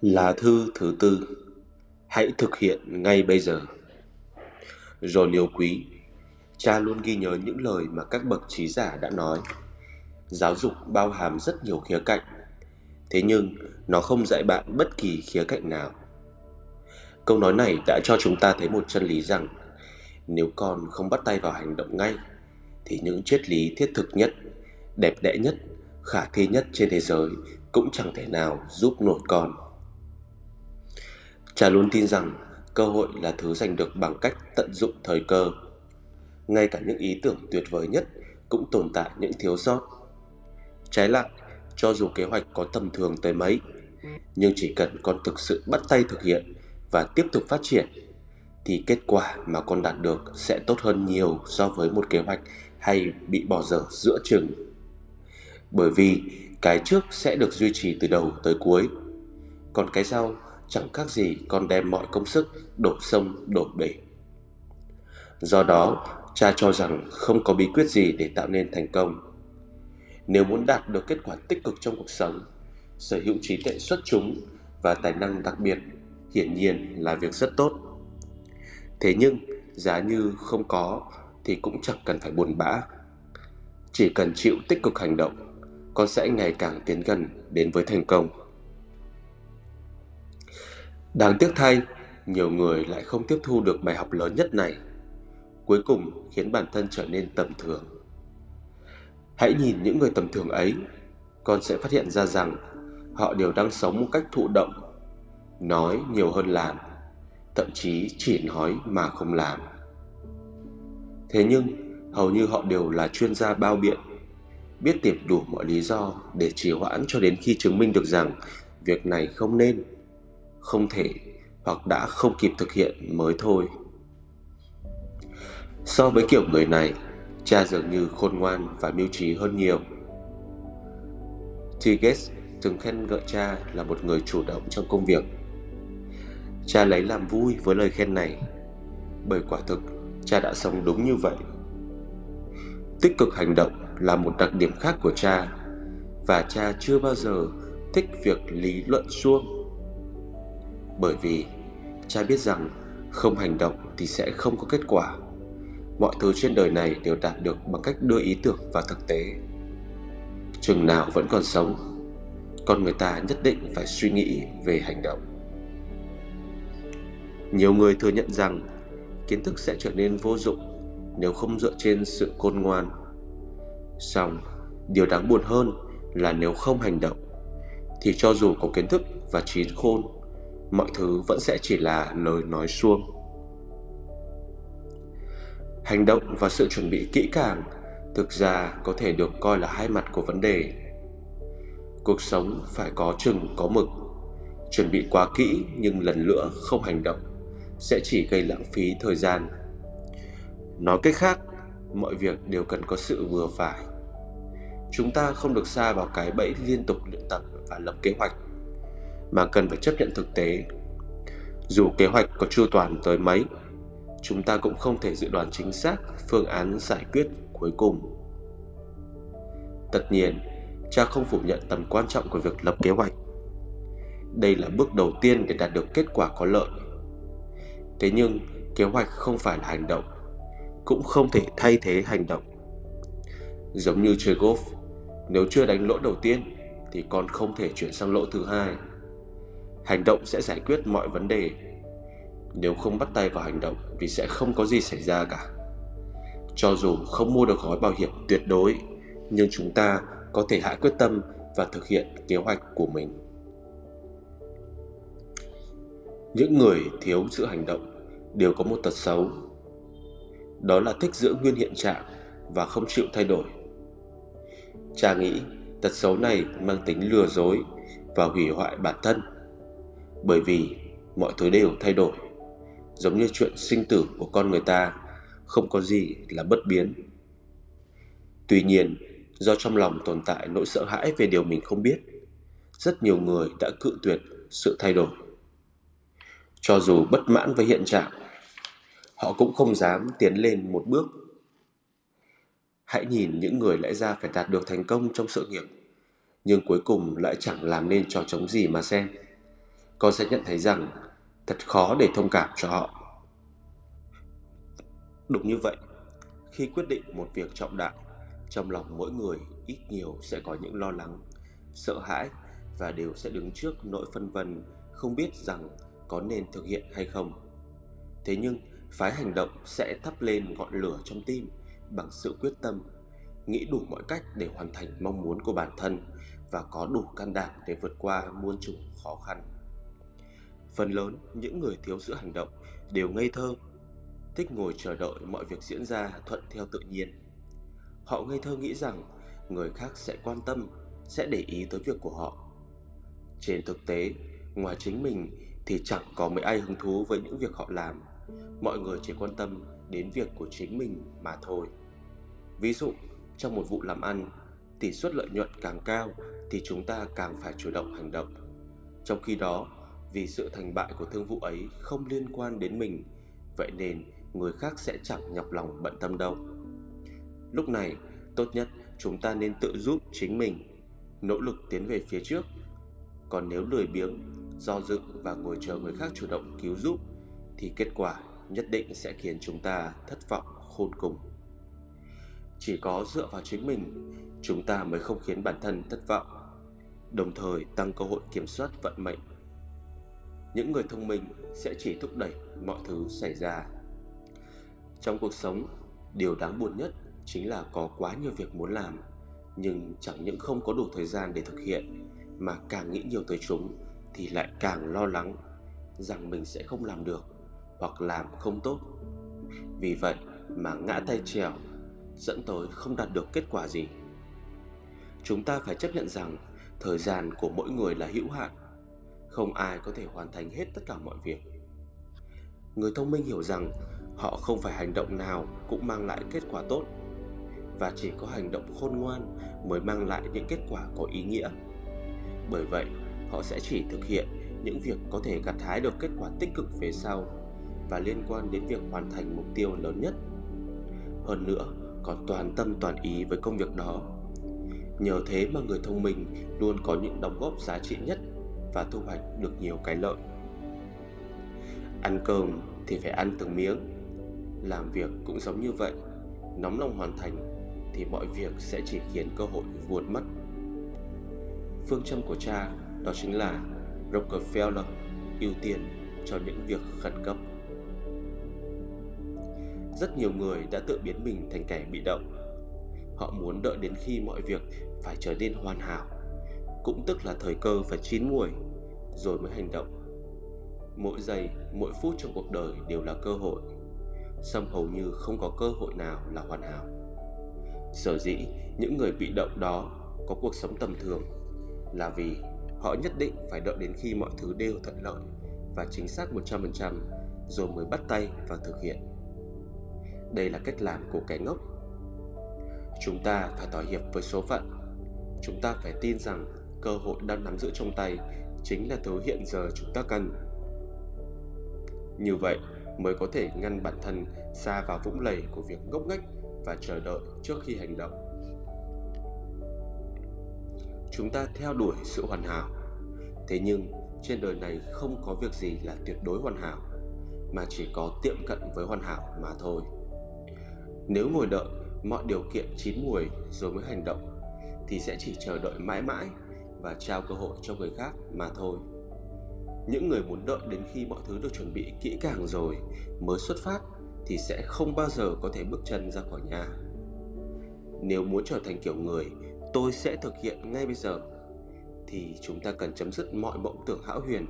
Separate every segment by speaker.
Speaker 1: là thư thứ tư. Hãy thực hiện ngay bây giờ. Rồi yêu quý Cha luôn ghi nhớ những lời mà các bậc trí giả đã nói. Giáo dục bao hàm rất nhiều khía cạnh. Thế nhưng nó không dạy bạn bất kỳ khía cạnh nào. Câu nói này đã cho chúng ta thấy một chân lý rằng Nếu con không bắt tay vào hành động ngay Thì những triết lý thiết thực nhất, đẹp đẽ nhất, khả thi nhất trên thế giới Cũng chẳng thể nào giúp nổi con. Cha luôn tin rằng cơ hội là thứ giành được bằng cách tận dụng thời cơ. Ngay cả những ý tưởng tuyệt vời nhất cũng tồn tại những thiếu sót. Trái lại, cho dù kế hoạch có tầm thường tới mấy, nhưng chỉ cần con thực sự bắt tay thực hiện và tiếp tục phát triển, thì kết quả mà con đạt được sẽ tốt hơn nhiều so với một kế hoạch hay bị bỏ dở giữa chừng. Bởi vì cái trước sẽ được duy trì từ đầu tới cuối, còn cái sau chẳng khác gì con đem mọi công sức đổ sông đổ bể. Do đó, cha cho rằng không có bí quyết gì để tạo nên thành công. Nếu muốn đạt được kết quả tích cực trong cuộc sống, sở hữu trí tuệ xuất chúng và tài năng đặc biệt hiển nhiên là việc rất tốt. Thế nhưng, giá như không có thì cũng chẳng cần phải buồn bã. Chỉ cần chịu tích cực hành động, con sẽ ngày càng tiến gần đến với thành công. Đáng tiếc thay, nhiều người lại không tiếp thu được bài học lớn nhất này, cuối cùng khiến bản thân trở nên tầm thường. Hãy nhìn những người tầm thường ấy, con sẽ phát hiện ra rằng họ đều đang sống một cách thụ động, nói nhiều hơn làm, thậm chí chỉ nói mà không làm. Thế nhưng, hầu như họ đều là chuyên gia bao biện, biết tìm đủ mọi lý do để trì hoãn cho đến khi chứng minh được rằng việc này không nên không thể hoặc đã không kịp thực hiện mới thôi. So với kiểu người này, cha dường như khôn ngoan và mưu trí hơn nhiều. T. Gates từng khen ngợi cha là một người chủ động trong công việc. Cha lấy làm vui với lời khen này, bởi quả thực cha đã sống đúng như vậy. Tích cực hành động là một đặc điểm khác của cha, và cha chưa bao giờ thích việc lý luận suông bởi vì cha biết rằng không hành động thì sẽ không có kết quả. Mọi thứ trên đời này đều đạt được bằng cách đưa ý tưởng vào thực tế. Chừng nào vẫn còn sống, con người ta nhất định phải suy nghĩ về hành động. Nhiều người thừa nhận rằng kiến thức sẽ trở nên vô dụng nếu không dựa trên sự khôn ngoan. Song, điều đáng buồn hơn là nếu không hành động, thì cho dù có kiến thức và trí khôn mọi thứ vẫn sẽ chỉ là lời nói suông. Hành động và sự chuẩn bị kỹ càng thực ra có thể được coi là hai mặt của vấn đề. Cuộc sống phải có chừng, có mực. Chuẩn bị quá kỹ nhưng lần nữa không hành động sẽ chỉ gây lãng phí thời gian. Nói cách khác, mọi việc đều cần có sự vừa phải. Chúng ta không được xa vào cái bẫy liên tục luyện tập và lập kế hoạch mà cần phải chấp nhận thực tế. Dù kế hoạch có chu toàn tới mấy, chúng ta cũng không thể dự đoán chính xác phương án giải quyết cuối cùng. Tất nhiên, cha không phủ nhận tầm quan trọng của việc lập kế hoạch. Đây là bước đầu tiên để đạt được kết quả có lợi. Thế nhưng, kế hoạch không phải là hành động, cũng không thể thay thế hành động. Giống như chơi golf, nếu chưa đánh lỗ đầu tiên thì còn không thể chuyển sang lỗ thứ hai hành động sẽ giải quyết mọi vấn đề. Nếu không bắt tay vào hành động thì sẽ không có gì xảy ra cả. Cho dù không mua được gói bảo hiểm tuyệt đối, nhưng chúng ta có thể hạ quyết tâm và thực hiện kế hoạch của mình. Những người thiếu sự hành động đều có một tật xấu. Đó là thích giữ nguyên hiện trạng và không chịu thay đổi. Cha nghĩ tật xấu này mang tính lừa dối và hủy hoại bản thân bởi vì mọi thứ đều thay đổi. Giống như chuyện sinh tử của con người ta, không có gì là bất biến. Tuy nhiên, do trong lòng tồn tại nỗi sợ hãi về điều mình không biết, rất nhiều người đã cự tuyệt sự thay đổi. Cho dù bất mãn với hiện trạng, họ cũng không dám tiến lên một bước. Hãy nhìn những người lẽ ra phải đạt được thành công trong sự nghiệp, nhưng cuối cùng lại chẳng làm nên trò chống gì mà xem con sẽ nhận thấy rằng thật khó để thông cảm cho họ. Đúng như vậy, khi quyết định một việc trọng đại, trong lòng mỗi người ít nhiều sẽ có những lo lắng, sợ hãi và đều sẽ đứng trước nỗi phân vân không biết rằng có nên thực hiện hay không. Thế nhưng, phái hành động sẽ thắp lên ngọn lửa trong tim bằng sự quyết tâm, nghĩ đủ mọi cách để hoàn thành mong muốn của bản thân và có đủ can đảm để vượt qua muôn trùng khó khăn. Phần lớn những người thiếu sự hành động đều ngây thơ, thích ngồi chờ đợi mọi việc diễn ra thuận theo tự nhiên. Họ ngây thơ nghĩ rằng người khác sẽ quan tâm, sẽ để ý tới việc của họ. Trên thực tế, ngoài chính mình thì chẳng có mấy ai hứng thú với những việc họ làm. Mọi người chỉ quan tâm đến việc của chính mình mà thôi. Ví dụ, trong một vụ làm ăn, tỷ suất lợi nhuận càng cao thì chúng ta càng phải chủ động hành động. Trong khi đó, vì sự thành bại của thương vụ ấy không liên quan đến mình, vậy nên người khác sẽ chẳng nhọc lòng bận tâm đâu. Lúc này, tốt nhất chúng ta nên tự giúp chính mình, nỗ lực tiến về phía trước. Còn nếu lười biếng, do dự và ngồi chờ người khác chủ động cứu giúp thì kết quả nhất định sẽ khiến chúng ta thất vọng khôn cùng. Chỉ có dựa vào chính mình, chúng ta mới không khiến bản thân thất vọng, đồng thời tăng cơ hội kiểm soát vận mệnh. Những người thông minh sẽ chỉ thúc đẩy mọi thứ xảy ra. Trong cuộc sống, điều đáng buồn nhất chính là có quá nhiều việc muốn làm, nhưng chẳng những không có đủ thời gian để thực hiện, mà càng nghĩ nhiều tới chúng thì lại càng lo lắng rằng mình sẽ không làm được hoặc làm không tốt. Vì vậy mà ngã tay trèo dẫn tới không đạt được kết quả gì. Chúng ta phải chấp nhận rằng thời gian của mỗi người là hữu hạn, không ai có thể hoàn thành hết tất cả mọi việc. Người thông minh hiểu rằng họ không phải hành động nào cũng mang lại kết quả tốt và chỉ có hành động khôn ngoan mới mang lại những kết quả có ý nghĩa. Bởi vậy, họ sẽ chỉ thực hiện những việc có thể gặt hái được kết quả tích cực về sau và liên quan đến việc hoàn thành mục tiêu lớn nhất. Hơn nữa, còn toàn tâm toàn ý với công việc đó. Nhờ thế mà người thông minh luôn có những đóng góp giá trị nhất và thu hoạch được nhiều cái lợi. Ăn cơm thì phải ăn từng miếng. Làm việc cũng giống như vậy, nóng lòng hoàn thành thì mọi việc sẽ chỉ khiến cơ hội vụt mất. Phương châm của cha đó chính là Rockefeller ưu tiên cho những việc khẩn cấp. Rất nhiều người đã tự biến mình thành kẻ bị động. Họ muốn đợi đến khi mọi việc phải trở nên hoàn hảo, cũng tức là thời cơ phải chín muồi, rồi mới hành động. Mỗi giây, mỗi phút trong cuộc đời đều là cơ hội, song hầu như không có cơ hội nào là hoàn hảo. Sở dĩ những người bị động đó có cuộc sống tầm thường là vì họ nhất định phải đợi đến khi mọi thứ đều thuận lợi và chính xác 100% rồi mới bắt tay và thực hiện. Đây là cách làm của kẻ ngốc. Chúng ta phải thỏa hiệp với số phận. Chúng ta phải tin rằng cơ hội đang nắm giữ trong tay chính là thứ hiện giờ chúng ta cần. Như vậy mới có thể ngăn bản thân xa vào vũng lầy của việc ngốc nghếch và chờ đợi trước khi hành động. Chúng ta theo đuổi sự hoàn hảo. Thế nhưng trên đời này không có việc gì là tuyệt đối hoàn hảo, mà chỉ có tiệm cận với hoàn hảo mà thôi. Nếu ngồi đợi mọi điều kiện chín muồi rồi mới hành động thì sẽ chỉ chờ đợi mãi mãi và trao cơ hội cho người khác mà thôi. Những người muốn đợi đến khi mọi thứ được chuẩn bị kỹ càng rồi mới xuất phát thì sẽ không bao giờ có thể bước chân ra khỏi nhà. Nếu muốn trở thành kiểu người tôi sẽ thực hiện ngay bây giờ, thì chúng ta cần chấm dứt mọi mộng tưởng hão huyền,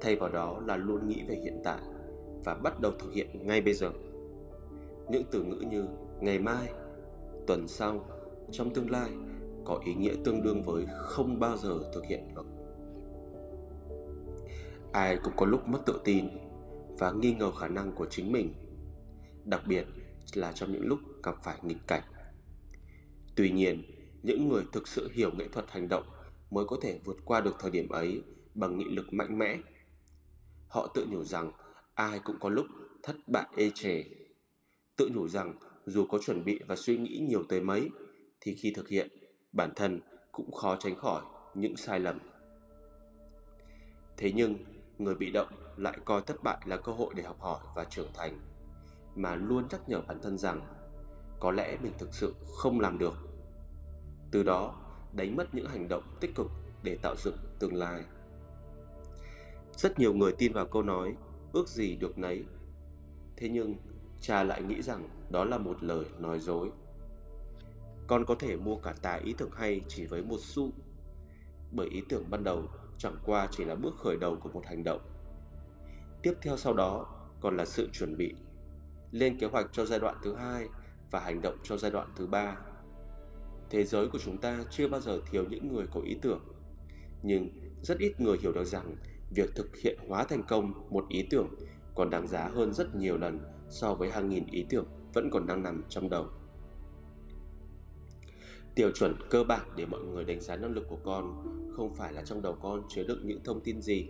Speaker 1: thay vào đó là luôn nghĩ về hiện tại và bắt đầu thực hiện ngay bây giờ những từ ngữ như ngày mai, tuần sau, trong tương lai có ý nghĩa tương đương với không bao giờ thực hiện được. Ai cũng có lúc mất tự tin và nghi ngờ khả năng của chính mình, đặc biệt là trong những lúc gặp phải nghịch cảnh. Tuy nhiên, những người thực sự hiểu nghệ thuật hành động mới có thể vượt qua được thời điểm ấy bằng nghị lực mạnh mẽ. Họ tự nhủ rằng ai cũng có lúc thất bại ê chề. Tự nhủ rằng dù có chuẩn bị và suy nghĩ nhiều tới mấy, thì khi thực hiện bản thân cũng khó tránh khỏi những sai lầm. Thế nhưng, người bị động lại coi thất bại là cơ hội để học hỏi và trưởng thành, mà luôn nhắc nhở bản thân rằng có lẽ mình thực sự không làm được. Từ đó, đánh mất những hành động tích cực để tạo dựng tương lai. Rất nhiều người tin vào câu nói, ước gì được nấy. Thế nhưng, cha lại nghĩ rằng đó là một lời nói dối con có thể mua cả tài ý tưởng hay chỉ với một xu. Bởi ý tưởng ban đầu chẳng qua chỉ là bước khởi đầu của một hành động. Tiếp theo sau đó, còn là sự chuẩn bị. Lên kế hoạch cho giai đoạn thứ hai và hành động cho giai đoạn thứ ba. Thế giới của chúng ta chưa bao giờ thiếu những người có ý tưởng. Nhưng rất ít người hiểu được rằng việc thực hiện hóa thành công một ý tưởng còn đáng giá hơn rất nhiều lần so với hàng nghìn ý tưởng vẫn còn đang nằm trong đầu tiêu chuẩn cơ bản để mọi người đánh giá năng lực của con không phải là trong đầu con chứa đựng những thông tin gì,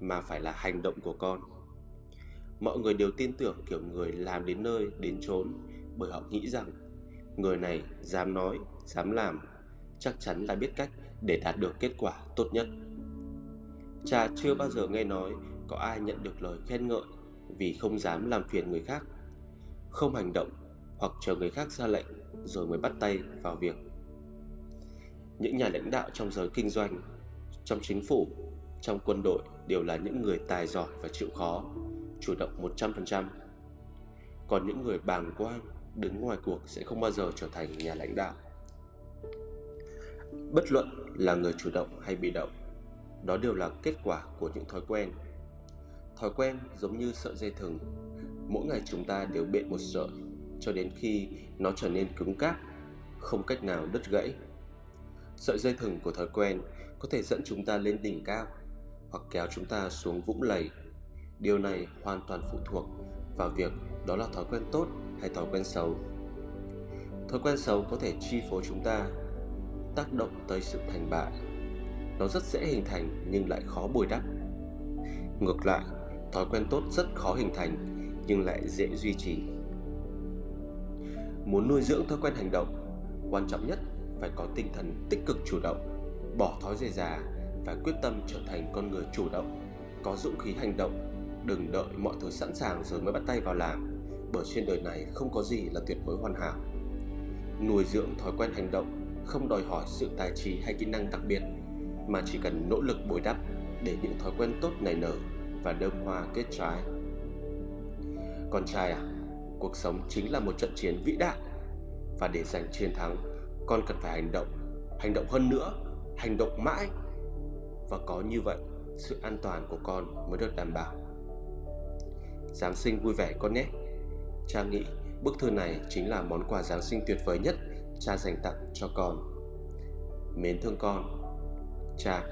Speaker 1: mà phải là hành động của con. Mọi người đều tin tưởng kiểu người làm đến nơi, đến chốn, bởi họ nghĩ rằng người này dám nói, dám làm, chắc chắn là biết cách để đạt được kết quả tốt nhất. Cha chưa bao giờ nghe nói có ai nhận được lời khen ngợi vì không dám làm phiền người khác, không hành động hoặc chờ người khác ra lệnh rồi mới bắt tay vào việc những nhà lãnh đạo trong giới kinh doanh trong chính phủ trong quân đội đều là những người tài giỏi và chịu khó chủ động 100%. Còn những người bàng quang, đứng ngoài cuộc sẽ không bao giờ trở thành nhà lãnh đạo. Bất luận là người chủ động hay bị động, đó đều là kết quả của những thói quen. Thói quen giống như sợi dây thừng, mỗi ngày chúng ta đều bện một sợi cho đến khi nó trở nên cứng cáp, không cách nào đứt gãy. Sợi dây thừng của thói quen có thể dẫn chúng ta lên đỉnh cao hoặc kéo chúng ta xuống vũng lầy. Điều này hoàn toàn phụ thuộc vào việc đó là thói quen tốt hay thói quen xấu. Thói quen xấu có thể chi phối chúng ta tác động tới sự thành bại. Nó rất dễ hình thành nhưng lại khó bồi đắp. Ngược lại thói quen tốt rất khó hình thành nhưng lại dễ duy trì muốn nuôi dưỡng thói quen hành động, quan trọng nhất phải có tinh thần tích cực chủ động, bỏ thói dề già và quyết tâm trở thành con người chủ động, có dũng khí hành động, đừng đợi mọi thứ sẵn sàng rồi mới bắt tay vào làm, bởi trên đời này không có gì là tuyệt đối hoàn hảo. Nuôi dưỡng thói quen hành động không đòi hỏi sự tài trí hay kỹ năng đặc biệt, mà chỉ cần nỗ lực bồi đắp để những thói quen tốt nảy nở và đơm hoa kết trái. Con trai à cuộc sống chính là một trận chiến vĩ đại. Và để giành chiến thắng, con cần phải hành động hành động hơn nữa, hành động mãi. Và có như vậy, sự an toàn của con mới được đảm bảo. Giáng sinh vui vẻ con nhé. Cha nghĩ bức thư này chính là món quà Giáng sinh tuyệt vời nhất cha dành tặng cho con. Mến thương con, Cha